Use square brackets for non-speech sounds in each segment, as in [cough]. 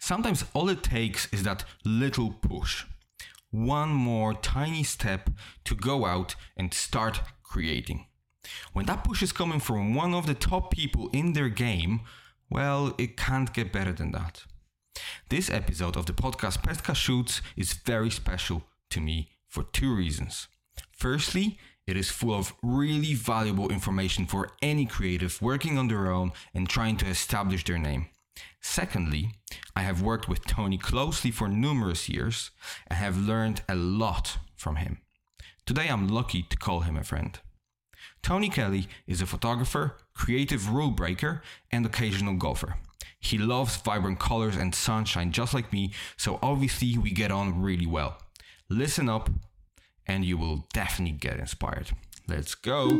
Sometimes all it takes is that little push. One more tiny step to go out and start creating. When that push is coming from one of the top people in their game, well, it can't get better than that. This episode of the podcast Pestka Shoots is very special to me for two reasons. Firstly, it is full of really valuable information for any creative working on their own and trying to establish their name. Secondly, I have worked with Tony closely for numerous years and have learned a lot from him. Today I'm lucky to call him a friend. Tony Kelly is a photographer, creative rule breaker, and occasional golfer. He loves vibrant colors and sunshine just like me, so obviously we get on really well. Listen up, and you will definitely get inspired. Let's go!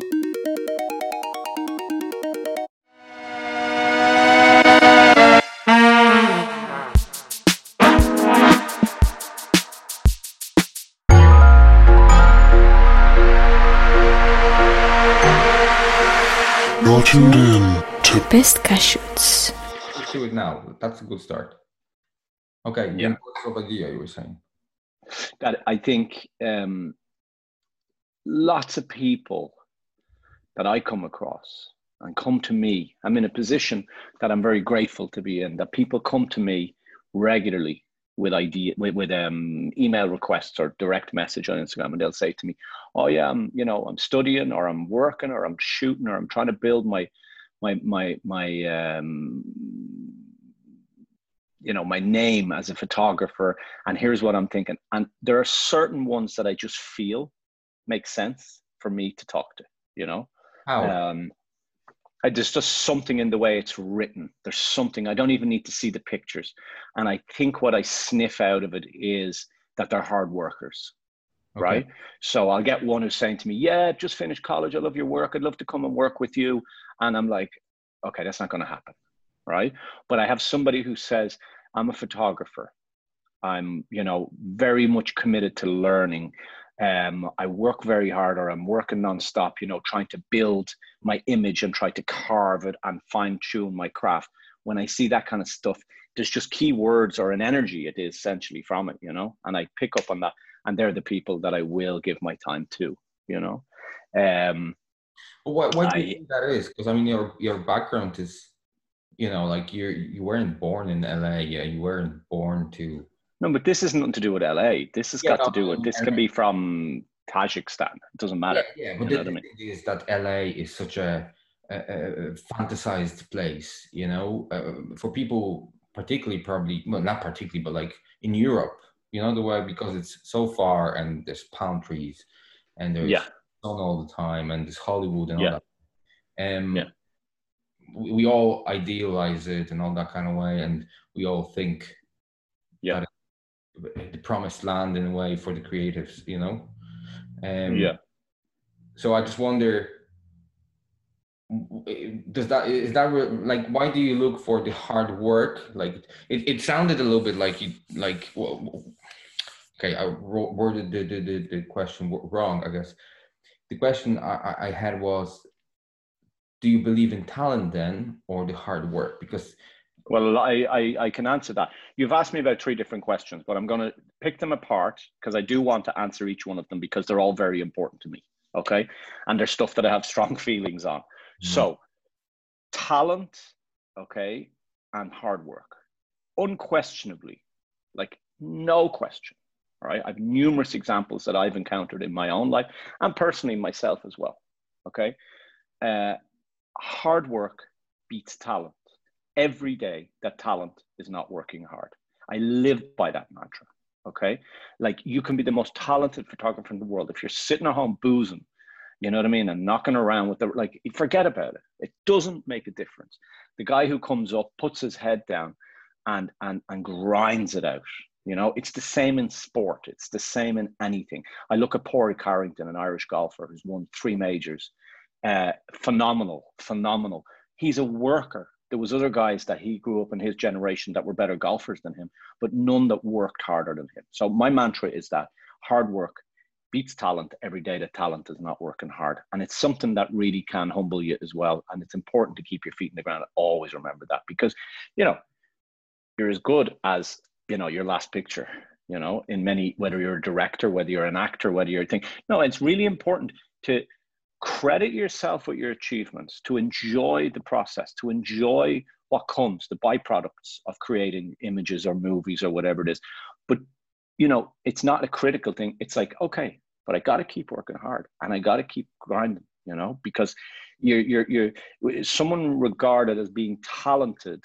In to Pestka Shoots. Let's do it now. That's a good start. Okay, Yeah. importance of idea, you were saying. that I think um, lots of people that I come across and come to me, I'm in a position that I'm very grateful to be in. That people come to me regularly with idea with, with um, email requests or direct message on Instagram, and they'll say to me, "Oh yeah, I'm you know I'm studying or I'm working or I'm shooting or I'm trying to build my my my my um, you know my name as a photographer and here's what i'm thinking. And there are certain ones that i just feel make sense for me to talk to you know? How? um I, there's just something in the way it's written. There's something i don't even need to see the pictures. And i think what i sniff out of it is that they're hard workers Okay. right? So i'll get one who's saying to me yeah just finished college. I love your work. I'd love to come and work with you and i'm like okay that's not going to happen right? But i have somebody who says i'm a photographer. I'm you know very much committed to learning. Um, i work very hard or i'm working nonstop you know trying to build my image and try to carve it and fine tune my craft. When i see that kind of stuff there's just key words or an energy it is essentially from it you know? And i pick up on that and they're the people that i will give my time to you know? Um But why, why do you I- think that is? Because I mean, your your background is, you know, like you you weren't born in LA. Yeah, you weren't born to. No, but this is nothing to do with LA. This has Yeah, got to do with this can be from Tajikistan. It doesn't matter. Yeah, yeah. But You the know what I thing is that LA is such a, a, a fantasized place. You know, uh, for people, particularly probably well, not particularly, but like in Europe, you know, the way because it's so far and there's palm trees, and there's Yeah. Sun all the time, and there's Hollywood and all Yeah. that. Um, Yeah. we, we all idealize it and all that kind of way, and we all think Yeah. the promised land in a way for the creatives, you know. Um, Yeah. So I just wonder, does that is that like why do you look for the hard work? Like it, it sounded a little bit like you like well, okay, I worded the, the, the, the question wrong, I guess. The question I, I- had was, do you believe in talent then or the hard work? Because Well, I, I I can answer that. You've asked me about three different questions, but I'm going to pick them apart because I do want to answer each one of them because they're all very important to me. Okay, and they're stuff that I have strong [laughs] feelings on. Mm-hmm. So, talent, okay, and hard work, unquestionably, like no question. Right, I've numerous examples that I've encountered in my own life and personally myself as well. Okay, uh, hard work beats talent. Every day, that talent is not working hard. I live by that mantra. Okay, like you can be the most talented photographer in the world if you're sitting at home boozing you know what I mean? And knocking around with the like, forget about it. It doesn't make a difference. The guy who comes up, puts his head down, and and and grinds it out. You know, it's the same in sport. It's the same in anything. I look at Padraig Harrington, an Irish golfer who's won three majors. Uh, phenomenal, phenomenal. He's a worker. There was other guys that he grew up in his generation that were better golfers than him, but none that worked harder than him. So my mantra is that hard work beats talent every day that talent is not working hard. And it's something that really can humble you as well. And it's important to keep your feet in the ground. Always remember that because, you know, you're as good as you know your last picture you know in many whether you're a director whether you're an actor whether you're a thing. No it's really important to credit yourself with your achievements to enjoy the process to enjoy what comes the byproducts of creating images or movies or whatever it is. But you know it's not a critical thing. It's like okay but i got to keep working hard and i got to keep grinding you know because you're you're you're someone regarded as being talented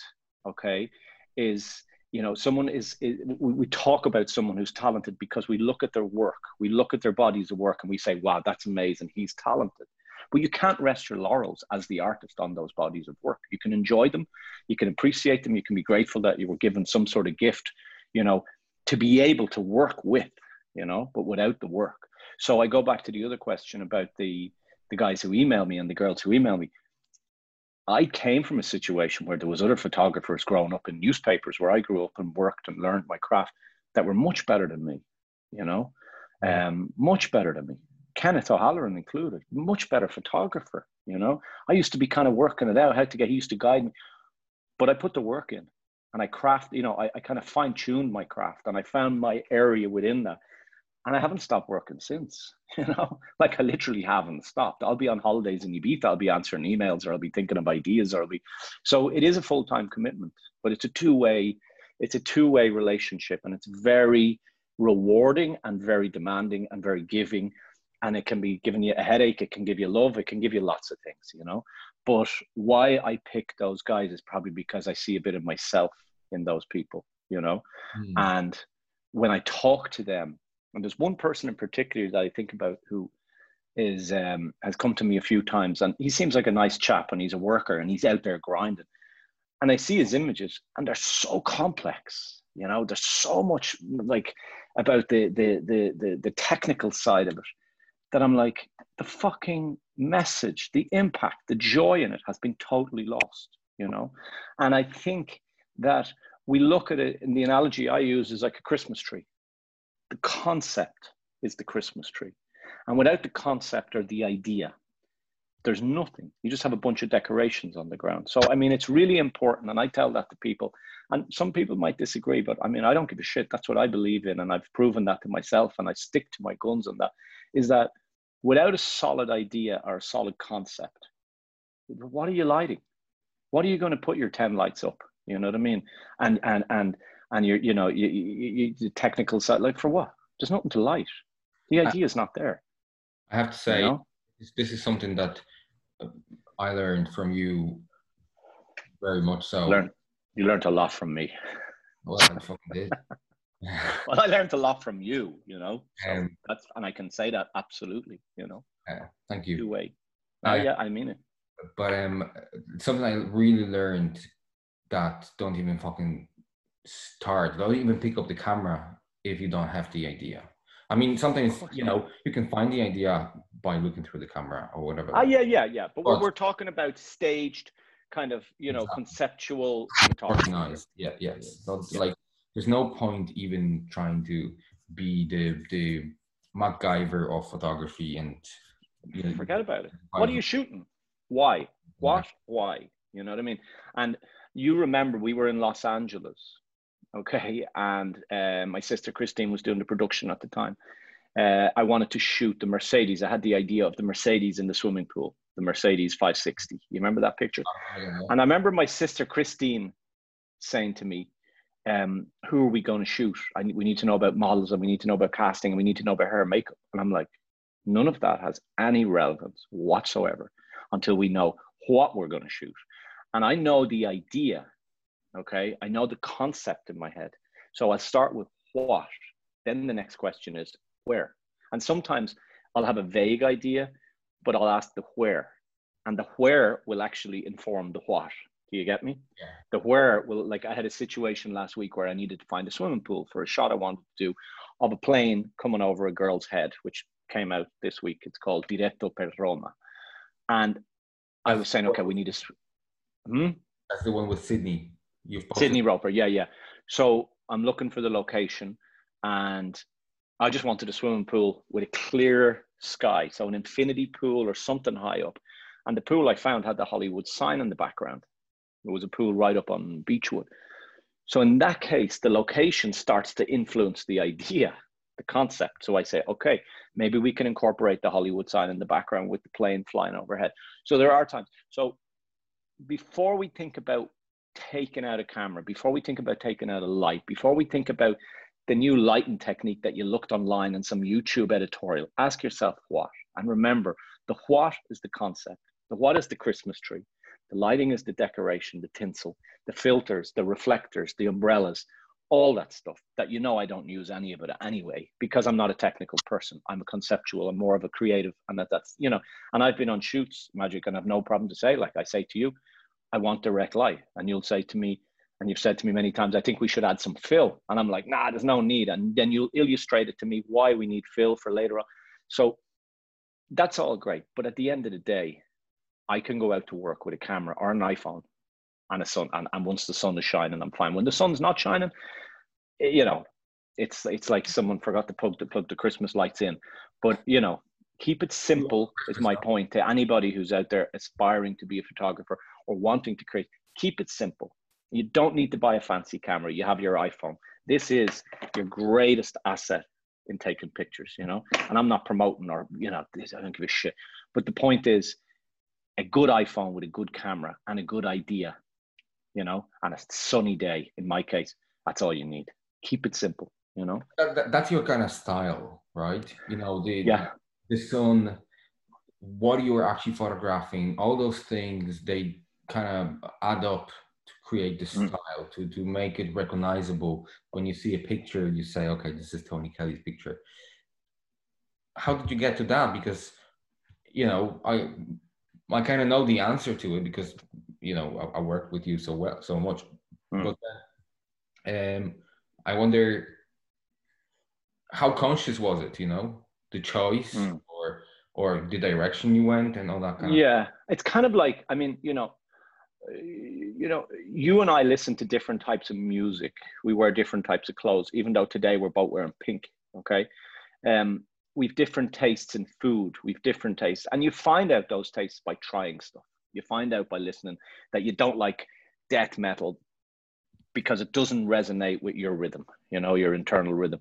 okay is you know someone is, is we, we talk about someone who's talented because we look at their work we look at their bodies of work and we say wow that's amazing he's talented. But you can't rest your laurels as the artist on those bodies of work. You can enjoy them you can appreciate them you can be grateful that you were given some sort of gift you know to be able to work with you know but without the work. So i go back to the other question about the the guys who email me and the girls who email me I came from a situation where there was other photographers growing up in newspapers where I grew up and worked and learned my craft that were much better than me, you know, um, much better than me. Kenneth O'Halloran included, much better photographer, you know. I used to be kind of working it out, how to get, he used to guide me, but I put the work in and I craft, you know, I, I kind of fine tuned my craft and I found my area within that and I haven't stopped working since. [laughs] You know, like I literally haven't stopped. I'll be on holidays in Ibiza. I'll be answering emails, or I'll be thinking of ideas, or I'll be. So it is a full time commitment, but it's a two way. It's a two way relationship, and it's very rewarding and very demanding and very giving. And it can be giving you a headache. It can give you love. It can give you lots of things. You know, but why I pick those guys is probably because I see a bit of myself in those people. You know, mm. and when I talk to them and there's one person in particular that I think about who is um, has come to me a few times, and he seems like a nice chap, and he's a worker, and he's out there grinding. And I see his images, and they're so complex. You know, there's so much like about the the the the, the technical side of it that I'm like, the fucking message, the impact, the joy in it has been totally lost. You know, and I think that we look at it in the analogy I use is like a Christmas tree the concept is the Christmas tree. And without the concept or the idea, there's nothing. You just have a bunch of decorations on the ground. So, I mean, it's really important. And I tell that to people. And some people might disagree, but I mean, I don't give a shit. That's what I believe in. And I've proven that to myself. And I stick to my guns on that is that without a solid idea or a solid concept, what are you lighting? What are you going to put your 10 lights up? You know what I mean? And, and, and, and you're you know you, you, you the technical side like for what? There's nothing to light. The idea I, is not there i have to say you know? this, this is something that uh, i learned from you very much so. Learn, you learned a lot from me. [laughs] Well i fucking did [laughs] well i learned a lot from you you know? So um, that's and i can say that absolutely you know? Uh, thank you. Two way oh uh, yeah i mean it. but um something i really learned that don't even fucking start. Don't even pick up the camera if you don't have the idea. I mean, sometimes you know you can find the idea by looking through the camera or whatever. Ah, yeah, yeah, yeah. But, but we're talking about staged, kind of, you know, exactly. conceptual. Organized. Yeah, yes. Yeah. yeah. Like, there's no point even trying to be the the MacGyver of photography and. You know, Forget about it. What are you shooting? Why? What? Yeah. Why? You know what I mean? And you remember we were in Los Angeles okay and uh, my sister christine was doing the production at the time. Uh, i wanted to shoot the mercedes. I had the idea of the mercedes in the swimming pool the mercedes 560 you remember that picture? Oh, yeah. and i remember my sister christine saying to me um, who are we going to shoot? I, we need to know about models and we need to know about casting and we need to know about hair and makeup. And i'm like none of that has any relevance whatsoever until we know what we're going to shoot. And i know the idea Okay. I know the concept in my head. So I'll start with what. Then the next question is where. And sometimes I'll have a vague idea, but I'll ask the where. And the where will actually inform the what. Do you get me? Yeah. The where will, like, I had a situation last week where I needed to find a swimming pool for a shot I wanted to do of a plane coming over a girl's head, which came out this week. It's called Diretto per Roma. And I was saying, okay, we need a. Hmm? That's the one with Sydney. You've Sydney Roper, yeah, yeah. So I'm looking for the location, and I just wanted a swimming pool with a clear sky, so an infinity pool or something high up. And the pool I found had the Hollywood sign in the background. It was a pool right up on Beachwood. So in that case, the location starts to influence the idea, the concept. So I say, okay, maybe we can incorporate the Hollywood sign in the background with the plane flying overhead. So there are times. So before we think about taking out a camera, before we think about taking out a light, before we think about the new lighting technique that you looked online in some YouTube editorial, ask yourself what. And remember, the what is the concept. The what is the Christmas tree. The lighting is the decoration, the tinsel, the filters, the reflectors, the umbrellas, all that stuff that you know I don't use any of it anyway because I'm not a technical person. I'm a conceptual. I'm more of a creative, and that that's you know. And I've been on shoots, magic, and I've no problem to say, like I say to you, I want direct light, and you'll say to me, and you've said to me many times, I think we should add some fill, and I'm like, nah, there's no need, and then you'll illustrate it to me why we need fill for later on. So that's all great, but at the end of the day, I can go out to work with a camera or an iPhone and a sun, and, and once the sun is shining, I'm fine. When the sun's not shining, it, you know, it's it's like someone forgot to plug the plug the Christmas lights in. But you know, keep it simple is my point to anybody who's out there aspiring to be a photographer or wanting to create. Keep it simple. You don't need to buy a fancy camera. You have your iPhone. This is your greatest asset in taking pictures, you know. And I'm not promoting or you know, I don't give a shit. But the point is, a good iPhone with a good camera and a good idea, you know, and a sunny day. In my case, that's all you need. Keep it simple, you know. That, that, that's your kind of style, right? You know, the yeah. the sun, what you're actually photographing, all those things they kind of add up to create the Mm. style to to make it recognizable. When you see a picture, you say, okay, this is Tony Kelly's picture. How did you get to that? Because you know, I I kind of know the answer to it because you know I, I work with you so well so much. Mm. But then, um, I wonder how conscious was it? You know, the choice Mm. or or the direction you went and all that kind of. yeah it's kind of like i mean you know you know you and i listen to different types of music. We wear different types of clothes even though today we're both wearing pink okay? Um we've different tastes in food. We've different tastes and you find out those tastes by trying stuff. You find out by listening that you don't like death metal because it doesn't resonate with your rhythm you know your internal rhythm.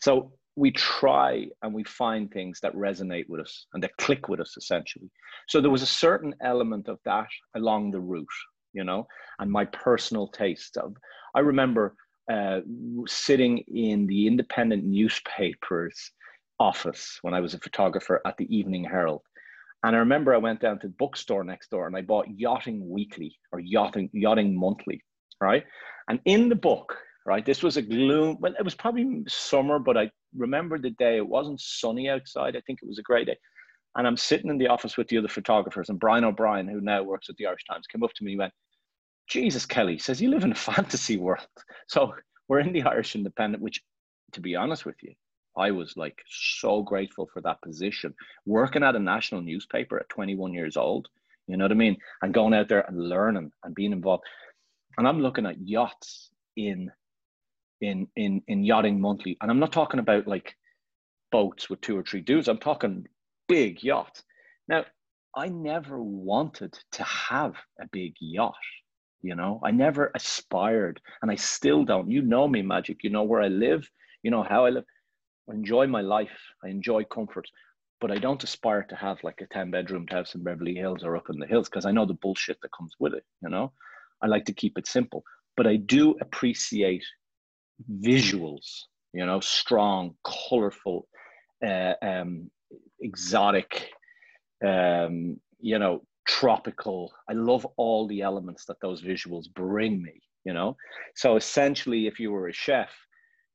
So we try and we find things that resonate with us and that click with us essentially. So there was a certain element of that along the route you know and my personal taste of i remember uh, sitting in the independent newspapers office when i was a photographer at the evening herald. And i remember i went down to the bookstore next door and i bought yachting weekly or yachting yachting monthly right? And in the book right? This was a gloom. Well it was probably summer but i remember the day it wasn't sunny outside. I think it was a great day. And i'm sitting in the office with the other photographers and brian o'brien who now works at the irish times came up to me and went jesus kelly says you live in a [laughs] fantasy world. So we're in the irish independent which to be honest with you i was like so grateful for that position. Working at a national newspaper at 21 years old you know what i mean? And going out there and learning and being involved. And i'm looking at yachts in in in in yachting monthly. And i'm not talking about like boats with two or three dudes. I'm talking big yachts. Now i never wanted to have a big yacht you know? I never aspired and i still don't. You know me magic. You know where i live. You know how i live. I enjoy my life. I enjoy comfort. But i don't aspire to have like a 10 bedroom house in beverly hills or up in the hills because i know the bullshit that comes with it you know? I like to keep it simple. But i do appreciate visuals, you know, strong, colorful, uh, um, exotic, um, you know, tropical. I love all the elements that those visuals bring me, you know. So essentially, if you were a chef,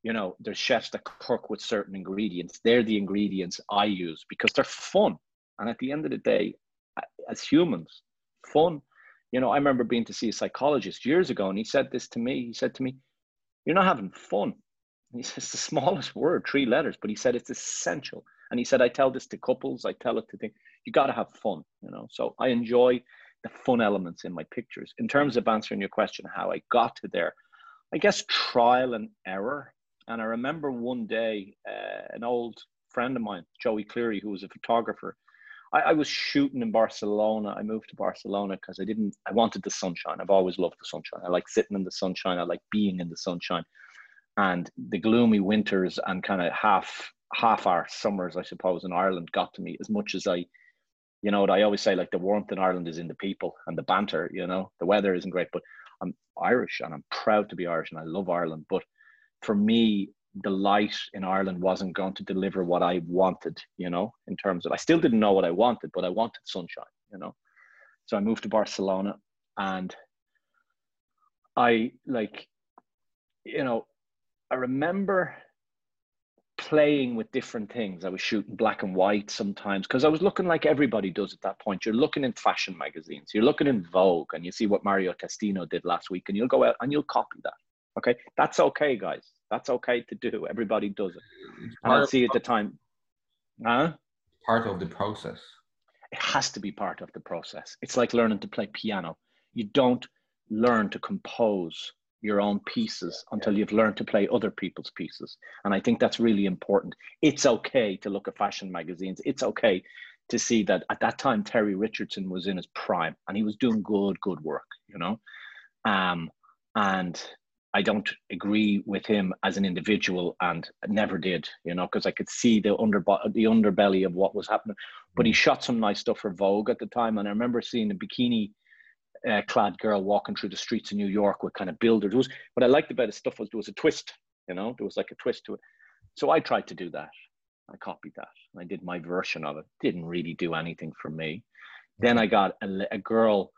you know, there's chefs that cook with certain ingredients. They're the ingredients I use because they're fun. And at the end of the day, as humans, fun. You know, I remember being to see a psychologist years ago, and he said this to me. He said to me, you're not having fun. And he [laughs] says the smallest word, three letters, but he said it's essential. And he said, I tell this to couples, I tell it to things. You got to have fun, you know. So I enjoy the fun elements in my pictures. In terms of answering your question, how I got to there, I guess trial and error. And I remember one day, uh, an old friend of mine, Joey Cleary, who was a photographer, I, I was shooting in Barcelona. I moved to Barcelona because I didn't. I wanted the sunshine. I've always loved the sunshine. I like sitting in the sunshine. I like being in the sunshine, and the gloomy winters and kind of half half our summers, I suppose, in Ireland got to me as much as I. You know, I always say like the warmth in Ireland is in the people and the banter. You know, the weather isn't great, but I'm Irish and I'm proud to be Irish and I love Ireland. But for me, the light in Ireland wasn't going to deliver what I wanted, you know, in terms of I still didn't know what I wanted, but I wanted sunshine, you know. So I moved to Barcelona and I like, you know, I remember playing with different things. I was shooting black and white sometimes because I was looking like everybody does at that point. You're looking in fashion magazines, you're looking in Vogue, and you see what Mario Testino did last week, and you'll go out and you'll copy that. Okay, that's okay, guys. That's okay to do. Everybody does it. And I see at the time, huh? Part of the process. It has to be part of the process. It's like learning to play piano. You don't learn to compose your own pieces until you've learned to play other people's pieces. And I think that's really important. It's okay to look at fashion magazines. It's okay to see that at that time Terry Richardson was in his prime and he was doing good, good work, you know. Um, and I don't agree with him as an individual and never did, you know, because I could see the under the underbelly of what was happening. But he shot some nice stuff for Vogue at the time, and I remember seeing a bikini uh, clad girl walking through the streets of New York with kind of builders. Was, what I liked about his stuff was there was a twist, you know, there was like a twist to it. So I tried to do that. I copied that. I did my version of it. Didn't really do anything for me. Then I got a, a girl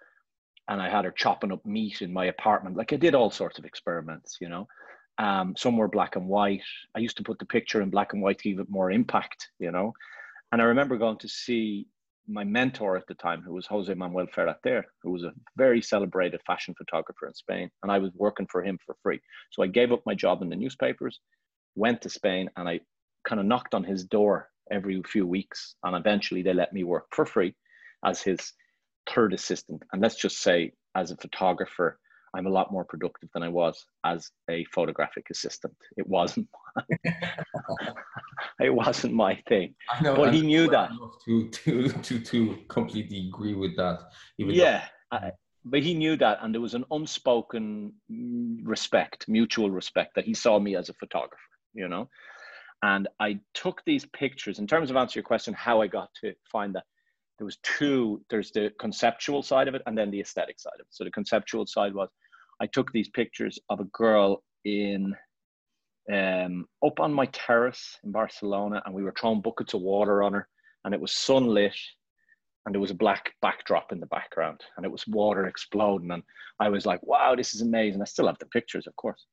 and I had her chopping up meat in my apartment. Like I did all sorts of experiments, you know. Um, some were black and white. I used to put the picture in black and white to give it more impact, you know. And I remember going to see my mentor at the time, who was Jose Manuel Ferrater, who was a very celebrated fashion photographer in Spain, and I was working for him for free. So I gave up my job in the newspapers, went to Spain, and I kind of knocked on his door every few weeks, and eventually they let me work for free as his third assistant. And let's just say, as a photographer, I'm a lot more productive than I was as a photographic assistant. It wasn't. [laughs] it wasn't my thing. [laughs] Know, but he knew that. To to to to completely agree with that. yeah, I, but he knew that, and there was an unspoken mm, respect, mutual respect, that he saw me as a photographer. You know, and I took these pictures. In terms of answer your question, how I got to find that there was two there's the conceptual side of it and then the aesthetic side of it. So the conceptual side was i took these pictures of a girl in um, up on my terrace in barcelona and we were throwing buckets of water on her and it was sunlit and there was a black backdrop in the background and it was water exploding and i was like wow this is amazing. I still have the pictures of course.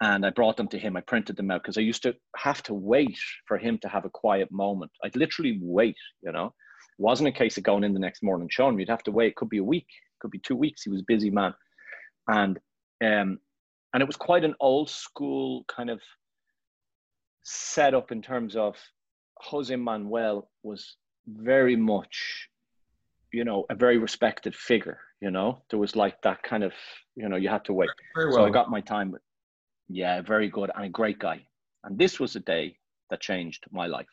And i brought them to him. I printed them out because i used to have to wait for him to have a quiet moment. I'd literally wait you know it wasn't a case of going in the next morning showing him. You'd have to wait. It could be a week, it could be two weeks. He was a busy man. And um, and it was quite an old school kind of setup in terms of Jose Manuel was very much, you know, a very respected figure. You know, there was like that kind of, you know, you had to wait. Very Well. So I got my time. Yeah, very good and a great guy. And this was a day that changed my life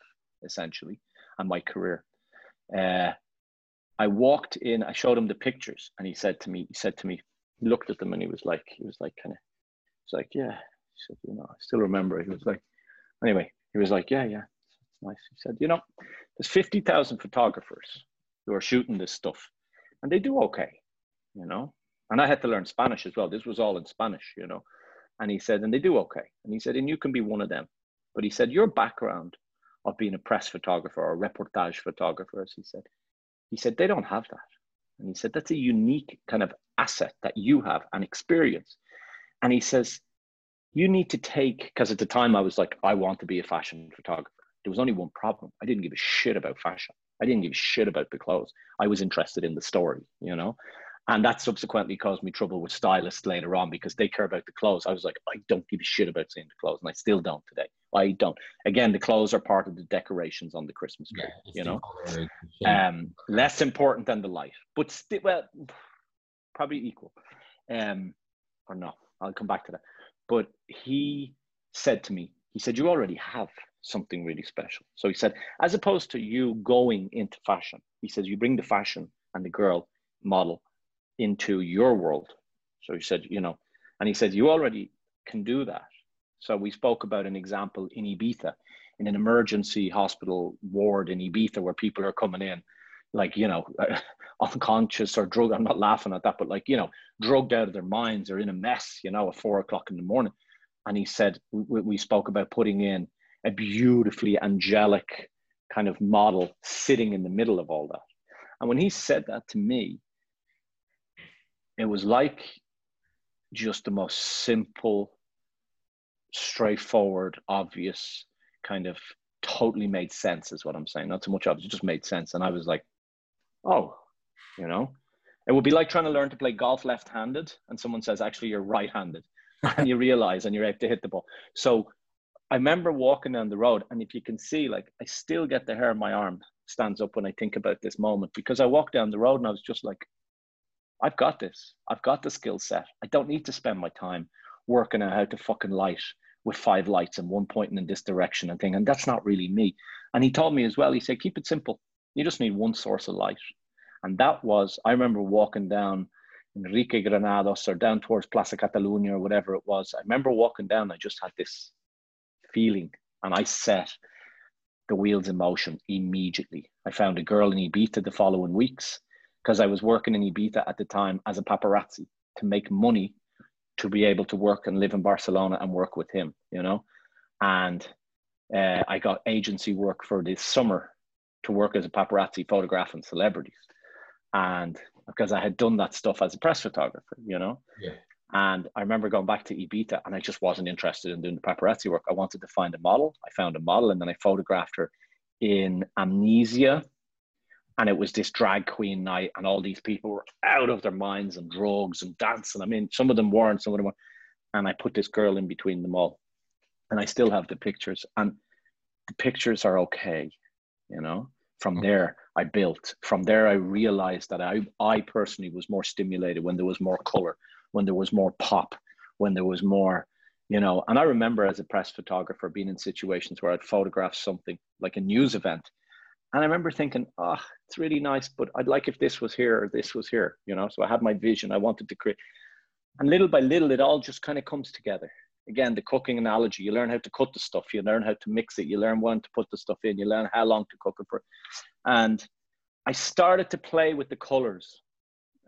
essentially and my career uh, I walked in, I showed him the pictures, and he said to me, he said to me, he looked at them and he was like, he was like, kind of, he's like, yeah. He said, you know, I still remember. He was like, anyway, he was like, yeah, yeah, it's nice. He said, you know, there's 50,000 photographers who are shooting this stuff, and they do okay, you know. And I had to learn Spanish as well. This was all in Spanish, you know. And he said, and they do okay. And he said, and you can be one of them. But he said, your background of being a press photographer or a reportage photographer, as he said. He said, they don't have that. And he said, that's a unique kind of asset that you have and experience. And he says, you need to take, because at the time I was like, I want to be a fashion photographer. There was only one problem. I didn't give a shit about fashion. I didn't give a shit about the clothes. I was interested in the story, you know? And that subsequently caused me trouble with stylists later on because they care about the clothes. I was like, I don't give a shit about seeing the clothes. And I still don't today. I don't. Again, the clothes are part of the decorations on the Christmas tree, yeah, you know, um, less important than the light, but still, well, probably equal. Um, or no, I'll come back to that. But he said to me, he said, You already have something really special. So he said, as opposed to you going into fashion, he says, you bring the fashion and the girl model into your world. So he said, you know, and he said, you already can do that. So we spoke about an example in Ibiza, in an emergency hospital ward in Ibiza where people are coming in, like, you know, [laughs] unconscious or drug. I'm not laughing at that, but like, you know, drugged out of their minds or in a mess, you know, at four o'clock in the morning. And he said, we, we spoke about putting in a beautifully angelic kind of model sitting in the middle of all that. And when he said that to me, it was like just the most simple, straightforward, obvious kind of totally made sense, is what I'm saying. Not so much obvious, it just made sense. And I was like, oh, you know, it would be like trying to learn to play golf left handed, and someone says, actually, you're right handed. [laughs] and you realize and you're able to hit the ball. So I remember walking down the road, and if you can see, like I still get the hair on my arm stands up when I think about this moment because I walked down the road and I was just like, I've got this. I've got the skill set. I don't need to spend my time working out how to fucking light with five lights and one pointing in this direction and thing. And that's not really me. And he told me as well, he said, keep it simple. You just need one source of light. And that was, I remember walking down Enrique Granados or down towards Plaza Catalunya or whatever it was. I remember walking down, I just had this feeling and I set the wheels in motion immediately. I found a girl in Ibiza the following weeks because I was working in Ibiza at the time as a paparazzi to make money to be able to work and live in Barcelona and work with him, you know. And uh, I got agency work for this summer to work as a paparazzi photographing celebrities. And because I had done that stuff as a press photographer, you know. Yeah. And I remember going back to Ibiza and I just wasn't interested in doing the paparazzi work. I wanted to find a model. I found a model and then I photographed her in Amnesia. And it was this drag queen night, and all these people were out of their minds and drugs and dancing. I mean, some of them weren't, some of them were. And I put this girl in between them all. And I still have the pictures. And the pictures are okay, you know. From Okay. there, I built. From there, I realized that I, I personally was more stimulated when there was more color when there was more pop, when there was more, you know. And I remember as a press photographer being in situations where I'd photograph something like a news event. And I remember thinking, oh, it's really nice, but I'd like if this was here or this was here, you know. So I had my vision, I wanted to create. And little by little, it all just kind of comes together. Again, the cooking analogy, you learn how to cut the stuff, you learn how to mix it, you learn when to put the stuff in, you learn how long to cook it for. And I started to play with the colors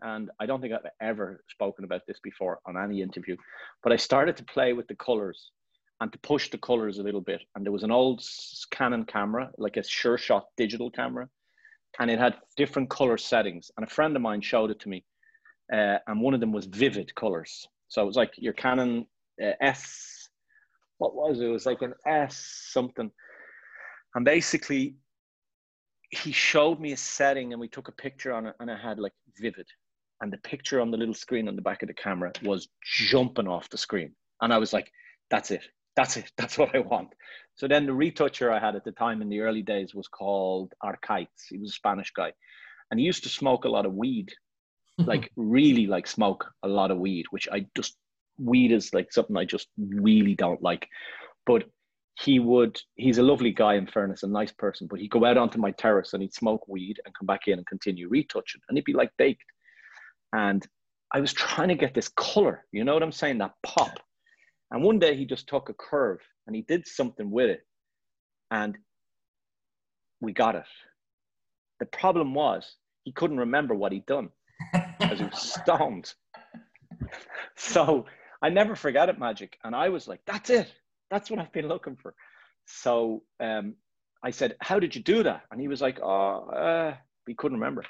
and I don't think I've ever spoken about this before on any interview, but I started to play with the colors and to push the colors a little bit. And there was an old Canon camera, like a sure shot digital camera, and it had different color settings. And a friend of mine showed it to me, uh, and one of them was vivid colors. So it was like your Canon uh, S, what was it? It was like an S something. And basically, he showed me a setting and we took a picture on it and I had like vivid and the picture on the little screen on the back of the camera was jumping off the screen. And I was like, that's it. That's it. [laughs] That's what I want. So then the retoucher I had at the time in the early days was called Arcaites. He was a Spanish guy. And he used to smoke a lot of weed, [laughs] like really like smoke a lot of weed, which I just, weed is like something I just really don't like. But he would, he's a lovely guy in fairness, a nice person, but he'd go out onto my terrace and he'd smoke weed and come back in and continue retouching. And he'd be like baked. And I was trying to get this color, you know what I'm saying? That pop. And one day he just took a curve and he did something with it. And we got it. The problem was he couldn't remember what he'd done because he was [laughs] stoned. So I never forget it, Magic. And I was like, that's it. That's what I've been looking for. So um, I said, How did you do that? And he was like, Oh, uh, he couldn't remember.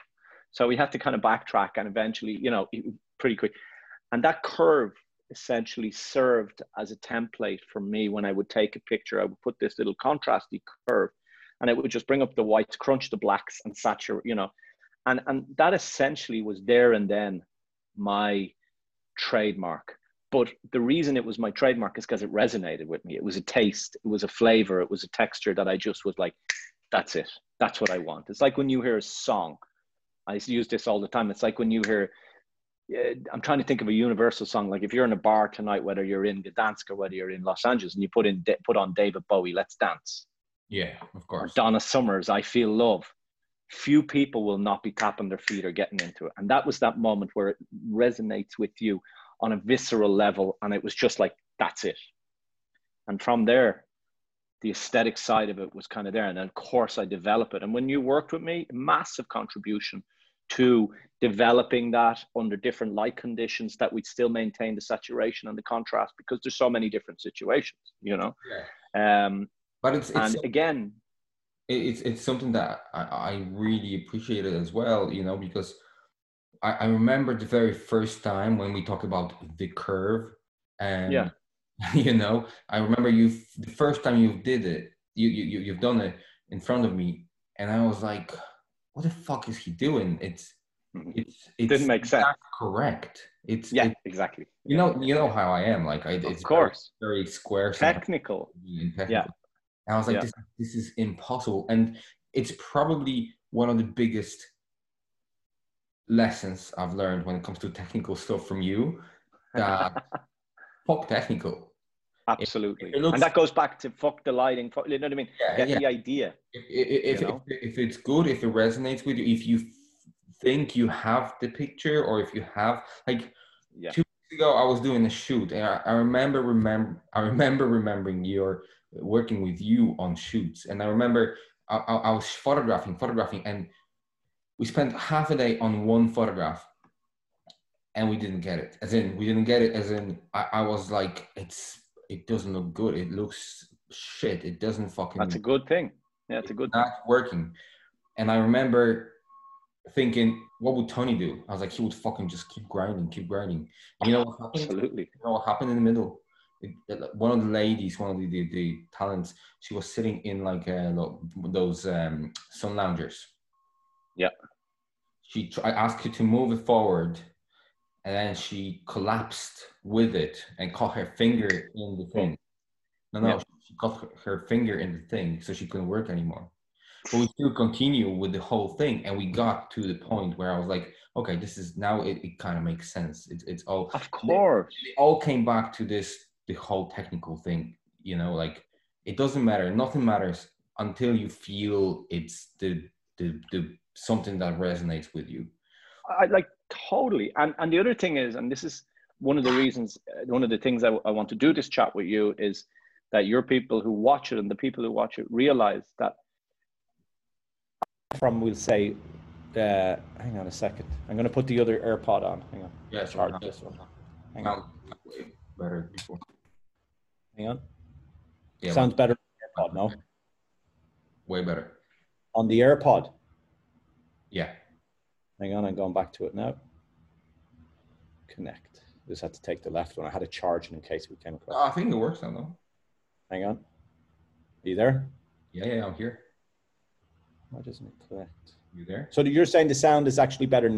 So we had to kind of backtrack and eventually, you know, pretty quick. And that curve essentially served as a template for me when I would take a picture. I would put this little contrasty curve and it would just bring up the whites, crunch the blacks, and saturate, you know. And, and that essentially was there and then my trademark. But the reason it was my trademark is because it resonated with me. It was a taste, it was a flavor, it was a texture that I just was like, that's it. That's what I want. It's like when you hear a song I use this all the time. It's like when you hear, I'm trying to think of a universal song. Like if you're in a bar tonight, whether you're in Gdansk or whether you're in Los Angeles, and you put in put on David Bowie, "Let's Dance," Yeah, of or course. Donna Summers, I Feel Love. Few people will not be tapping their feet or getting into it. And that was that moment where it resonates with you on a visceral level. And it was just like, that's it. And from there, the aesthetic side of it was kind of there. And then, of course, I develop it. And when you worked with me, massive contribution to developing that under different light conditions that we'd still maintain the saturation and the contrast because there's so many different situations, you know? Yeah. Um, But it's, it's and again, it's it's something that I, I really appreciated as well, you know, because I, I remember the very first time when we talk about the curve and Yeah. [laughs] you know, I remember you the first time you did it, you you you- you've done it in front of me, and I was like, what the fuck is he doing? It's Mhm. it's it Didn't make sense. correct. It's yeah, it- exactly. you know you know how I am like I it's Of course. very, very square Technical. technical. Yeah. And I was like, Yeah. this, this is impossible. And it's probably one of the biggest lessons I've learned when it comes to technical stuff from you. That [laughs] fuck technical. Absolutely. it looks- and that goes back to fuck the lighting. Fuck, you know what I mean? Yeah, Get yeah. the idea. If, if, You know? if, if it's good, if it resonates with you, if you think you have the picture, or if you have like Yeah. Two weeks ago, I was doing a shoot, and I, I remember remember I remember remembering your working with you on shoots, and I remember I, I, I was photographing, photographing, and we spent half a day on one photograph, and we didn't get it. As in, we didn't get it. As in, I, I was like, it's it doesn't look good. It looks shit. It doesn't fucking That's a good thing. Yeah, it's a good thing. not working. And I remember thinking, what would Tony do? I was like, he would fucking just keep grinding, keep grinding. And you know what happened? Absolutely. You know what happened in the middle? It- it- one of the ladies, one of the, the, the talents, she was sitting in like uh, those um, sun loungers. Yeah. She, I asked her to move it forward, and then she collapsed with it and caught her finger in the thing. No, no, Yeah. she caught her, her finger in the thing, so she couldn't work anymore. But we still continue with the whole thing, and we got to the point where I was like, okay, this is now it, it kind of makes sense. It's it's all Of course. it all came back to this the whole technical thing you know like it doesn't matter nothing matters until you feel it's the the, the something that resonates with you I like totally. And and the other thing is, and this is one of the reasons, uh, one of the things I, I want to do this chat with you is that your people who watch it and the people who watch it realize that. From we'll say, uh, hang on a second. I'm going to put the other AirPod on. Hang on. yeah Charge sure this one. Hang on. Better before Hang on. yeah Sounds better. on the AirPod, no? way better On the AirPod. yeah Hang on, I'm going back to it now. Connect. Just had to take the left one. I had it charging in case we came across. i think it works now though Hang on. Are you there? yeah yeah i'm here Why doesn't it connect? you there So you're saying the sound is actually better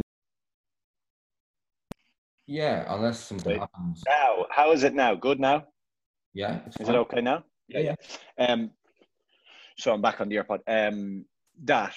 yeah unless something Wait. happens now? How is it now? Good now? yeah Is fine. it okay now? yeah yeah Um, so I'm back on the AirPod. Um, that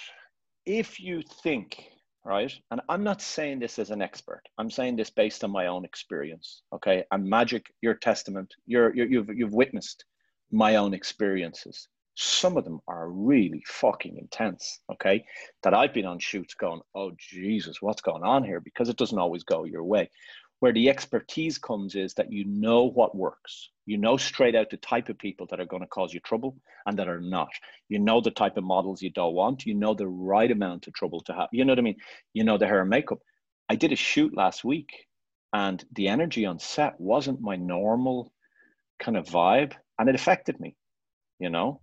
if you think right, and I'm not saying this as an expert. I'm saying this based on my own experience. Okay, and magic, your testament. You're, you're you've you've witnessed my own experiences. Some of them are really fucking intense. Okay, that I've been on shoots going, oh Jesus, what's going on here? Because it doesn't always go your way. Where the expertise comes is that you know what works. You know straight out the type of people that are going to cause you trouble and that are not. You know the type of models you don't want. You know the right amount of trouble to have. You know what I mean? You know the hair and makeup. I did a shoot last week and the energy on set wasn't my normal kind of vibe and it affected me, you know?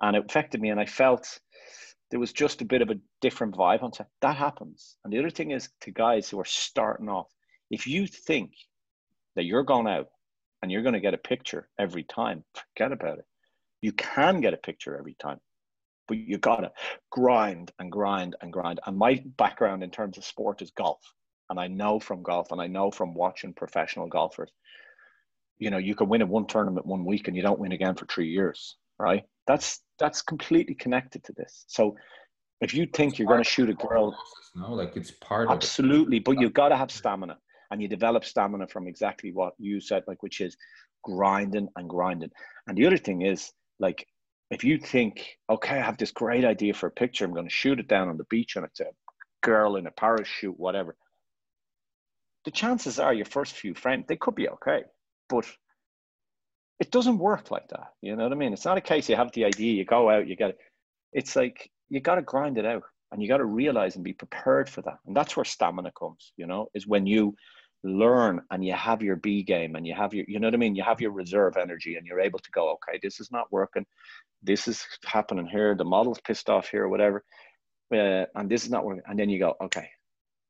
And it affected me and I felt there was just a bit of a different vibe on set. That happens. And the other thing is to guys who are starting off, if you think that you're going out and you're going to get a picture every time, forget about it. You can get a picture every time, but you got to grind and grind and grind. And my background in terms of sport is golf. And I know from golf and I know from watching professional golfers, you know, you can win in one tournament one week and you don't win again for three years, right? That's that's completely connected to this. So if you think you're going to shoot a girl no like it's part it Absolutely, but you've got to have stamina, and you develop stamina from exactly what you said, like which is grinding and grinding. And the other thing is, like, if you think, okay, I have this great idea for a picture, I'm going to shoot it down on the beach and it's a girl in a parachute, whatever. The chances are your first few frames, they could be okay, but it doesn't work like that. You know what I mean? It's not a case you have the idea, you go out, you get it. It's like you got to grind it out and you got to realize and be prepared for that. And that's where stamina comes, you know, is when you learn and you have your B game and you have your, you know what I mean? You have your reserve energy and you're able to go, okay, this is not working. This is happening here. The model's pissed off here, or whatever. Uh, and this is not working. And then you go, okay,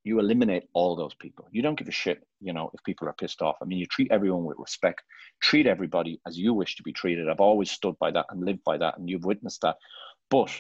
you eliminate all those people. You don't give a shit, you know, if people are pissed off. I mean, you treat everyone with respect, treat everybody as you wish to be treated. I've always stood by that and lived by that, and you've witnessed that. But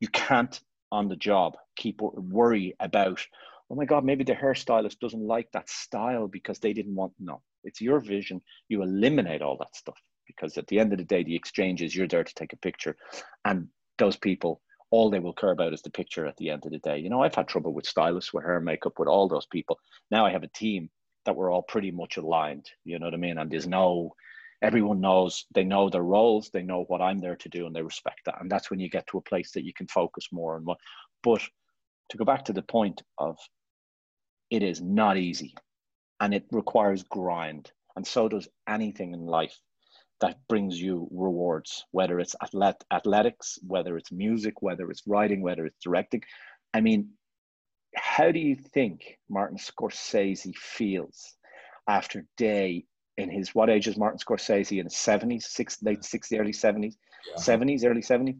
you can't on the job keep worry about oh my god maybe the hairstylist doesn't like that style because they didn't want no it's your vision. You eliminate all that stuff because at the end of the day the exchange is you're there to take a picture and those people all they will care about is the picture at the end of the day. You know i've had trouble with stylists with hair and makeup with all those people. Now i have a team that we're all pretty much aligned you know what i mean? And there's no everyone knows they know their roles they know what i'm there to do and they respect that. And that's when you get to a place that you can focus more and more. But to go back to the point of it is not easy and it requires grind and so does anything in life that brings you rewards whether it's athlet- athletics whether it's music whether it's writing whether it's directing. I mean how do you think martin scorsese feels after day in his what age is Martin Scorsese in his seventies, six late sixties, early seventies, seventies, early seventies.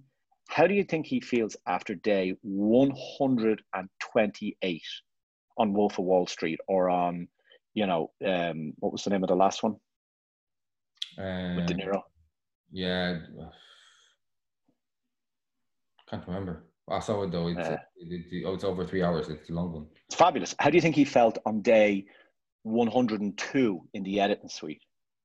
How do you think he feels after day one hundred and twenty-eight on Wolf of Wall Street or on, you know, um, what was the name of the last one? Uh, With De Niro. Yeah, can't remember. I saw it though. It's, Uh. it, it, oh, it's over three hours. It's a long one. It's fabulous. How do you think he felt on day 102 in the editing suite?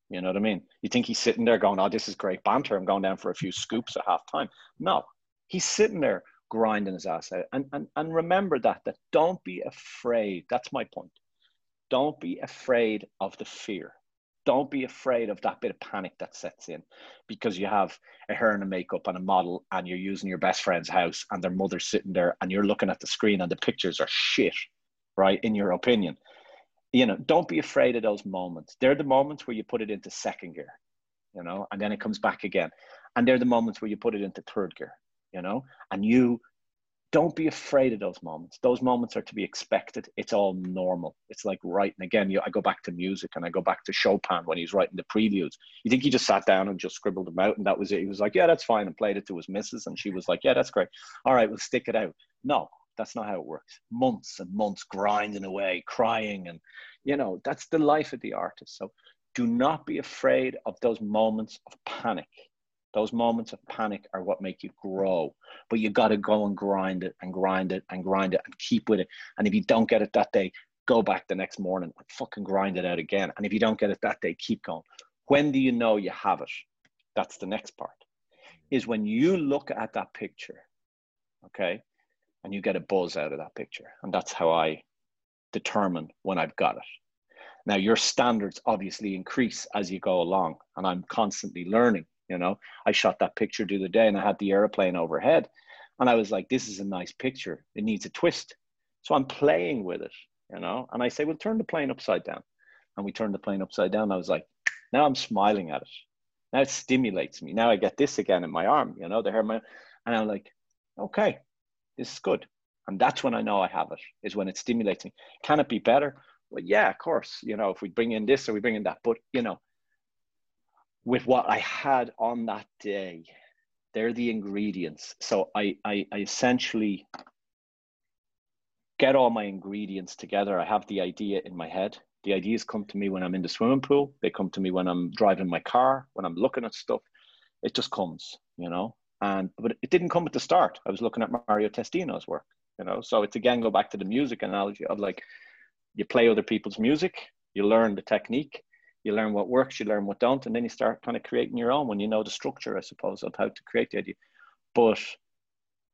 You know what I mean? You think he's sitting there going, "Oh, this is great banter. I'm going down for a few scoops at half time." No, he's sitting there grinding his ass out. And and and remember that that don't be afraid. That's my point. Don't be afraid of the fear. Don't be afraid of that bit of panic that sets in because you have a hair and a makeup and a model and you're using your best friend's house and their mother's sitting there and you're looking at the screen and the pictures are shit, right? In your opinion. You know, don't be afraid of those moments. They're the moments where you put it into second gear, you know, and then it comes back again. And they're the moments where you put it into third gear, you know, and you don't be afraid of those moments. Those moments are to be expected. It's all normal. It's like writing again. You, I go back to music and I go back to Chopin when he's writing the preludes. You think he just sat down and just scribbled them out and that was it? He was like, "Yeah, that's fine," and played it to his missus, and she was like, "Yeah, that's great. All right, we'll stick it out." No, that's not how it works. Months and months grinding away, crying, and you know that's the life of the artist. So do not be afraid of those moments of panic. Those moments of panic are what make you grow. But you got to go and grind it and grind it and grind it and keep with it. And if you don't get it that day, go back the next morning and fucking grind it out again. And if you don't get it that day, keep going. When do you know you have it? That's the next part. Is when you look at that picture, okay, and you get a buzz out of that picture. And that's how I determine when I've got it. Now, your standards obviously increase as you go along, and I'm constantly learning. You know, I shot that picture the other day and I had the airplane overhead, and I was like, this is a nice picture. It needs a twist. So I'm playing with it, you know, and I say, well, turn the plane upside down. And we turned the plane upside down. I was like, now I'm smiling at it. Now it stimulates me. Now I get this again in my arm, you know, the hair, and I'm like, okay, this is good. And that's when I know I have it, is when it stimulates me. Can it be better? Well, yeah, of course. You know, if we bring in this or we bring in that, but you know, with what I had on that day, they're the ingredients. So I, I, I essentially get all my ingredients together. I have the idea in my head. The ideas come to me when I'm in the swimming pool. They come to me when I'm driving my car, when I'm looking at stuff. It just comes, you know. And but it didn't come at the start. I was looking at Mario Testino's work, you know. So it's again go back to the music analogy of like you play other people's music, you learn the technique, you learn what works, you learn what don't, and then you start kind of creating your own when you know the structure, I suppose, of how to create the idea. But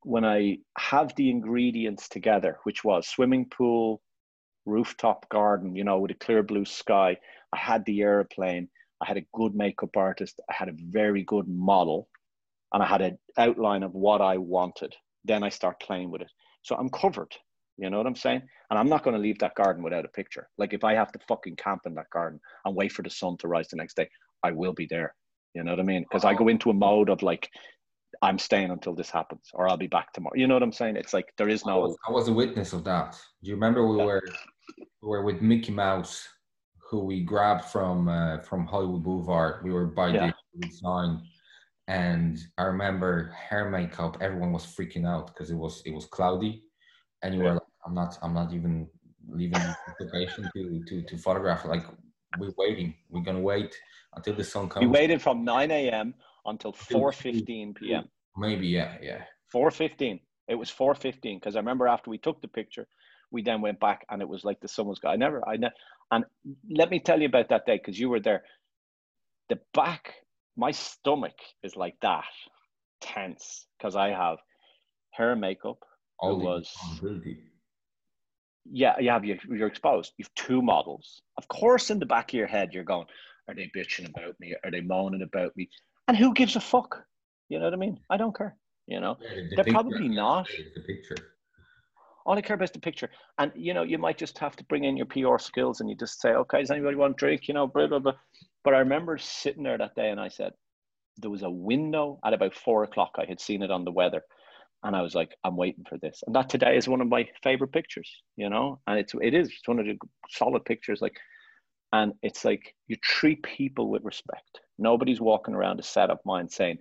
when I have the ingredients together, which was swimming pool, rooftop garden, you know, with a clear blue sky, I had the airplane, I had a good makeup artist, I had a very good model, and I had an outline of what I wanted. Then I start playing with it. So I'm covered. You know what I'm saying? And I'm not going to leave that garden without a picture. Like if I have to fucking camp in that garden and wait for the sun to rise the next day, I will be there. You know what I mean? Because I go into a mode of like, I'm staying until this happens, or I'll be back tomorrow. You know what I'm saying? It's like there is I no. was, I was a witness of that. Do you remember we Yeah. were we were with Mickey Mouse, who we grabbed from uh, from Hollywood Boulevard. We were by Yeah. the sign, and I remember hair makeup. Everyone was freaking out because it was it was cloudy, and you Yeah. were like, "I'm not I'm not even leaving the location to to to photograph. Like we're waiting. We're gonna wait until the sun comes. We waited from 9 a.m. until 4:15 p.m. Maybe yeah yeah. 4:15. It was 4:15 because I remember after we took the picture, we then went back and it was like the sun was gone. I never, I ne- and let me tell you about that day because you were there. The back, my stomach is like that, tense because I have hair and makeup. All It was- responsibility. Yeah, you you're exposed. You've two models. Of course, in the back of your head, you're going, "Are they bitching about me? Are they moaning about me?" And who gives a fuck? You know what I mean? I don't care. You know. Yeah, the They're picture, probably not. The picture. all I care about is the picture. And you know, you might just have to bring in your PR skills and you just say, okay, does anybody want a drink? You know, blah blah blah. But I remember sitting there that day and I said, there was a window at about four o'clock. I had seen it on the weather. And I was like, I'm waiting for this. And that today is one of my favorite pictures, you know? And it's it is it's one of the solid pictures. Like, and it's like you treat people with respect. Nobody's walking around a setup mind saying,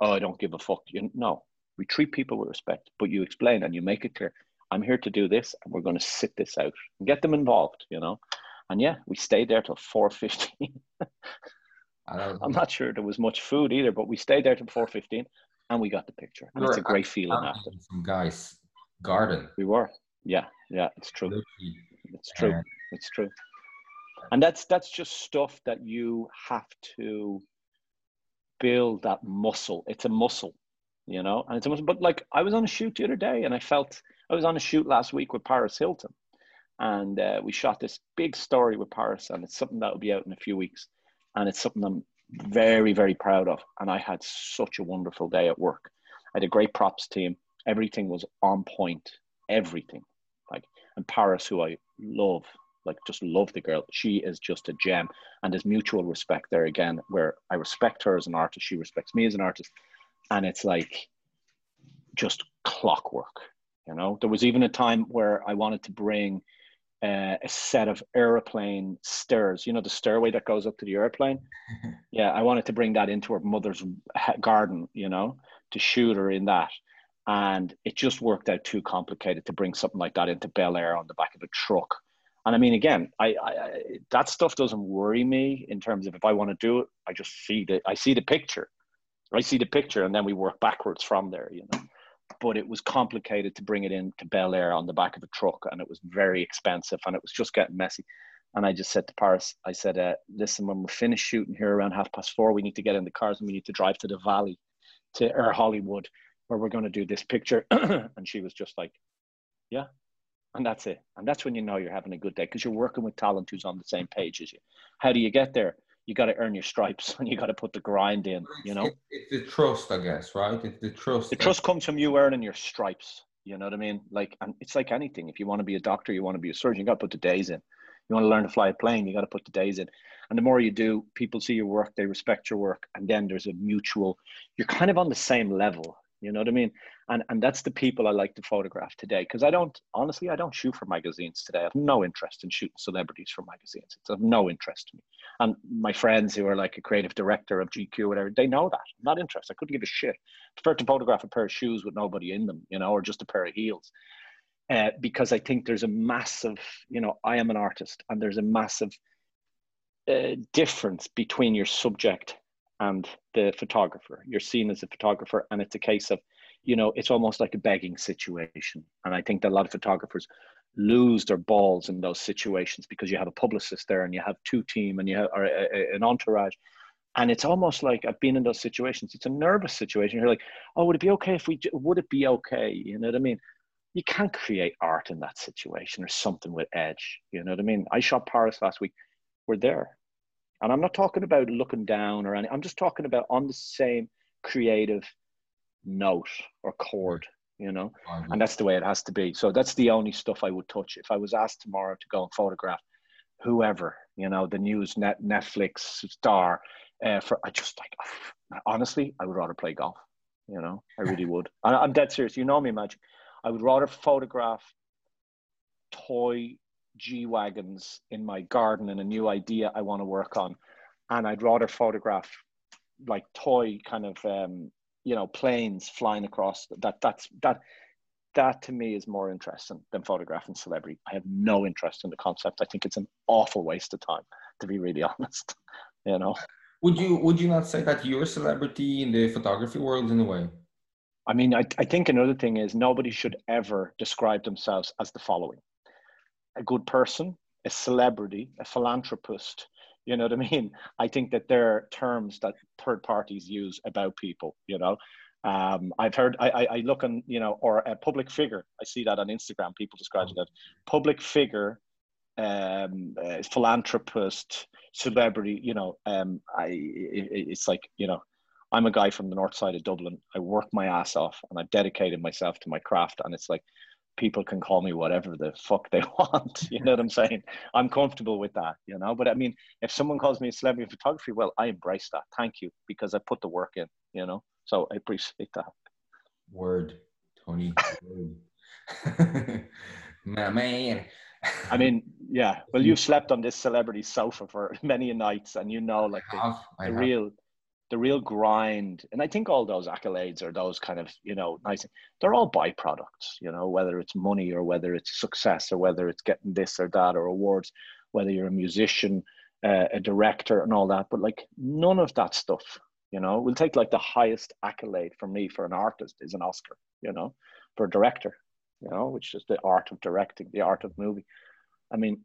Oh, I don't give a fuck. You no. We treat people with respect, but you explain and you make it clear. I'm here to do this, and we're going to sit this out and get them involved, you know. And yeah, we stayed there till four fifteen. [laughs] I don't- I'm not sure there was much food either, but we stayed there till four fifteen, and we got the picture. And it's a great feeling after. guy's garden. We were, yeah, yeah, it's true. literally, It's true. and It's true. And that's that's just stuff that you have to build that muscle. It's a muscle, you know, and it's a muscle. But like I was on a shoot the other day, and I felt I was on a shoot last week with Paris Hilton, and uh, we shot this big story with Paris, and it's something that will be out in a few weeks, and it's something I'm very very proud of. And I had such a wonderful day at work. I had a great props team. Everything was on point. Everything, like and Paris, who I love, like just love the girl. She is just a gem, and there's mutual respect there again, where I respect her as an artist, she respects me as an artist, and it's like just clockwork. You know, there was even a time where I wanted to bring uh, a set of airplane stairs. You know, the stairway that goes up to the airplane. [laughs] yeah, I wanted to bring that into her mother's garden. You know, to shoot her in that. And it just worked out too complicated to bring something like that into Bel Air on the back of a truck. And I mean, again, I, I, I that stuff doesn't worry me in terms of if I want to do it, I just see the I see the picture, I see the picture, and then we work backwards from there, you know. But it was complicated to bring it in to Bel Air on the back of a truck, and it was very expensive, and it was just getting messy. And I just said to Paris, I said, uh, "Listen, when we're finished shooting here around half past four, we need to get in the cars and we need to drive to the valley, to or Hollywood, where we're going to do this picture." [clears throat] and she was just like, "Yeah." And that's it. And that's when you know you're having a good day because you're working with talent who's on the same page as you. How do you get there? You got to earn your stripes [laughs] and you got to put the grind in, you know? It- it's the trust, I guess, right? It's the trust. The trust comes from you earning your stripes. You know what I mean? Like, and it's like anything. If you want to be a doctor, you want to be a surgeon, you got to put the days in. You want to learn to fly a plane, you got to put the days in. And the more you do, people see your work, they respect your work, and then there's a mutual. You're kind of on the same level. You know what I mean? And and that's the people I like to photograph today. Because I don't honestly, I don't shoot for magazines today. I have no interest in shooting celebrities for magazines. It's of no interest to me. And my friends who are like a creative director of GQ, or whatever, they know that. I'm not interested. I couldn't give a shit. I prefer to photograph a pair of shoes with nobody in them, you know, or just a pair of heels. Uh, because I think there's a massive, you know, I am an artist, and there's a massive uh, difference between your subject and the photographer. You're seen as a photographer, and it's a case of, you know, it's almost like a begging situation. And I think that a lot of photographers lose their balls in those situations because you have a publicist there, and you have two team, and you have or a, a- an entourage. And it's almost like I've been in those situations. It's a nervous situation. You're like, oh, would it be okay if we? Would it be okay? You know what I mean? You can't create art in that situation or something with edge. You know what I mean? I shot Paris last week. We're there. And I'm not talking about looking down or any, I'm just talking about on the same creative note or chord, you know, and that's the way it has to be. So that's the only stuff I would touch. If I was asked tomorrow to go and photograph whoever, you know, the news net Netflix star, uh, for I just like [sighs] honestly, I would rather play golf. You know, I really would. I, I'm dead serious. You know me, Magic. I would rather photograph toy G wagons in my garden and a new idea I want to work on, and I'd rather photograph like toy kind of um, you know planes flying across. That that's that that to me is more interesting than photographing celebrity. I have no interest in the concept. I think it's an awful waste of time, to be really [laughs] honest. You know. Would you would you not say that you're a celebrity in the photography world in a way? I mean, I, I think another thing is nobody should ever describe themselves as the following a good person, a celebrity, a philanthropist. You know what I mean? I think that there are terms that third parties use about people, you know. Um, I've heard, I, I, I look on, you know, or a public figure. I see that on Instagram. People describe it as public figure, um, uh, philanthropist, celebrity. You know, um, I, it, it's like, you know, I'm a guy from the north side of Dublin. I work my ass off and I've dedicated myself to my craft. And it's like people can call me whatever the fuck they [laughs] want. You know what I'm saying? I'm comfortable with that, you know. But I mean, if someone calls me a celebrity photography, well, I embrace that. Thank you, because I put the work in, you know. So I appreciate that. Word, Tony. [laughs] My man. I mean, yeah. Well, you've slept on this celebrity sofa for [laughs] many nights, and you know, like the, the real the real grind and i think all those accolades or those kind of you know nice they're all byproducts you know whether it's money or whether it's success or whether it's getting this or that or awards whether you're a musician uh, a director and all that but like none of that stuff you know? We'll take like the highest accolade for me for an artist is an oscar you know for a director you know which is the art of directing the art of movie. I mean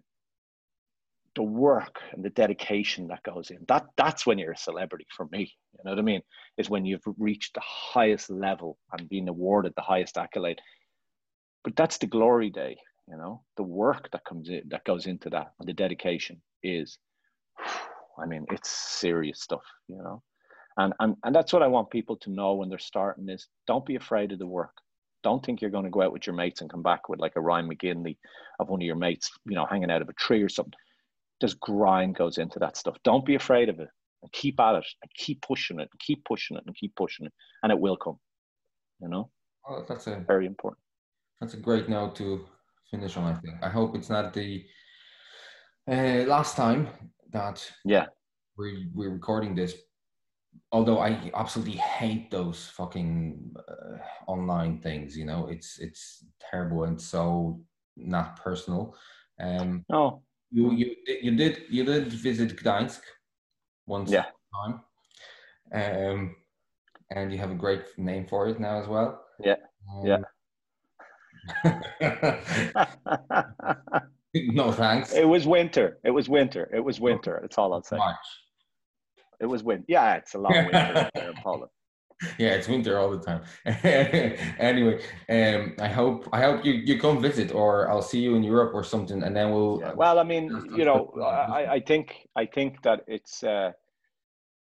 the work and the dedication that goes in. That that's when you're a celebrity for me you know what i mean? Is when you've reached the highest level and been awarded the highest accolade. But that's the glory day you know? The work that comes in that goes into that and the dedication is i mean it's serious stuff you know? And and, and that's what i want people to know when they're starting is don't be afraid of the work. Don't think you're going to go out with your mates and come back with like a Ryan McGinley of one of your mates, you know, hanging out of a tree or something there's grind goes into that stuff. Don't be afraid of it. And keep at it and keep pushing it and keep pushing it and keep pushing it. And it will come. You know? Oh, that's a Very important. that's a great note to finish on. I think. I hope it's not the uh, last time that Yeah. we we're recording this. Although I absolutely hate those fucking uh, online things. You know, it's it's terrible and so not personal. Um, No. You you did you did you did visit Gdańsk once Yeah. time, um, and you have a great name for it now as well. Yeah, yeah. Um, [laughs] no thanks. it was winter. It was winter. It was winter. That's all I'll say. March. It was winter. Yeah, it's a long winter there in Poland. Yeah, it's winter all the time. [laughs] anyway, um, I hope I hope you you come visit, or I'll see you in Europe or something, and then we'll. Yeah. Well, I mean, you know, [laughs] I, I think I think that it's uh,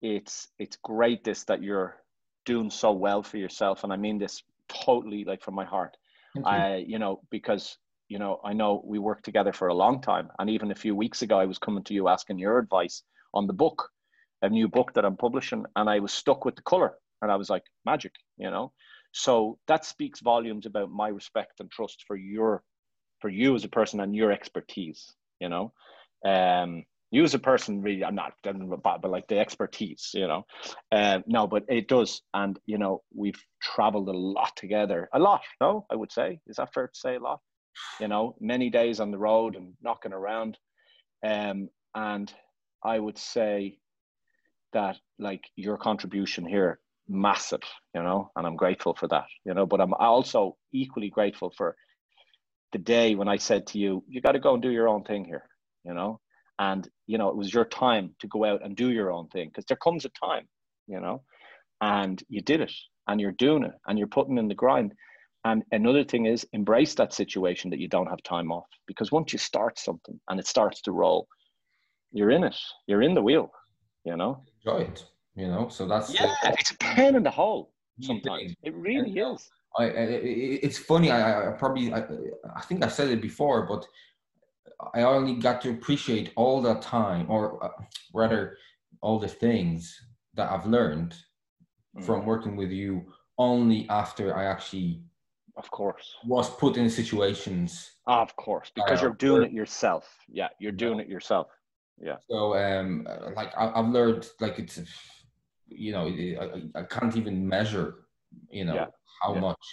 it's it's great this that you're doing so well for yourself, and I mean this totally like from my heart. You. I, you know, because you know, I know we worked together for a long time, and even a few weeks ago, I was coming to you asking your advice on the book, a new book that I'm publishing, and I was stuck with the color, and I was like, magic, you know. So that speaks volumes about my respect and trust for your, for you as a person and your expertise, you know. Um, you as a person, really, I'm not, but, like the expertise, you know. Um, no, but it does, and you know, we've traveled a lot together, a lot. No, I would say, is that fair to say, a lot? You know, many days on the road and knocking around, um, and I would say that like your contribution here massive you know and i'm grateful for that you know but i'm also equally grateful for the day when i said to you you got to go and do your own thing here you know? And you know it was your time to go out and do your own thing because there comes a time you know? And you did it and you're doing it and you're putting in the grind. And another thing is embrace that situation that you don't have time off because once you start something and it starts to roll you're in it you're in the wheel you know? Enjoy it. You know, so that's yeah it's a pain in the hole sometimes. It really And, is. I, it's funny. I, I probably I, I think I said it before, but I only got to appreciate all that time, or uh, rather, all the things that I've learned Mm. from working with you only after I actually Of course. was put in situations. Of course. Because you're doing work- it yourself. Yeah, you're doing it yourself. Yeah. So, um, like I, I've learned, like it's, you know, I, I- can't even measure, you know, Yeah. how Yeah. much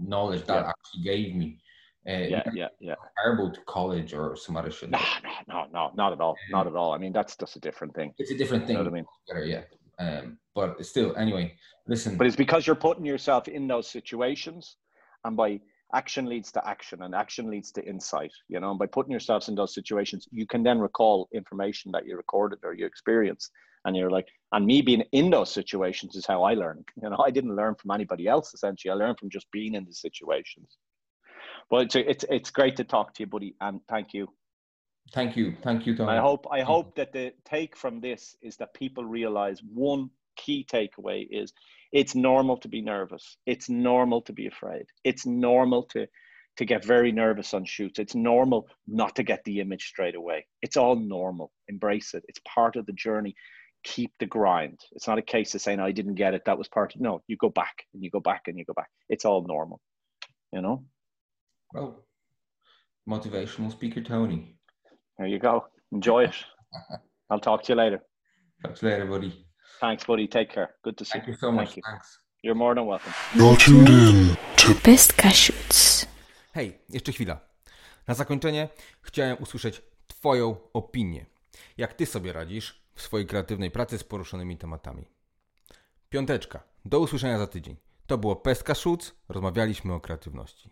knowledge that Yeah. actually gave me. Uh, Yeah, yeah, yeah. comparable to college or some other shit. No, no, no, no, not at all. Not at all. I mean, that's just a different thing. It's a different You thing. know what I mean? altogether, yeah. Um, but still, anyway, listen. But it's because you're putting yourself in those situations, and by action leads to action, and action leads to insight. You know, and by putting yourselves in those situations, you can then recall information that you recorded or you experienced, and you're like, and me being in those situations is how I learned. You know, I didn't learn from anybody else. Essentially, I learned from just being in the situations. But it's it's it's great to talk to you, buddy, and thank you. thank you, thank you, Tony. I hope I hope that the take from this is that people realize one key takeaway is it's normal to be nervous. It's normal to be afraid. It's normal to to get very nervous on shoots. It's normal not to get the image straight away. It's all normal. Embrace it. It's part of the journey. Keep the grind. It's not a case of saying oh, I didn't get it. That was part of no. You go back and you go back and you go back. It's all normal. You know. Well, motivational speaker Tony. There you go. Enjoy it. [laughs] I'll talk to you later. Talk to you later, buddy. Thanks, buddy. Take care. Good to see Thank you so much. Thank you. Thanks. You're more than welcome. You're tuned in to Pestka Shoots. Hej, jeszcze chwila. Na zakończenie chciałem usłyszeć Twoją opinię. Jak Ty sobie radzisz w swojej kreatywnej pracy z poruszonymi tematami? Piąteczka. Do usłyszenia za tydzień. To było Pestka Shoots. Rozmawialiśmy o kreatywności.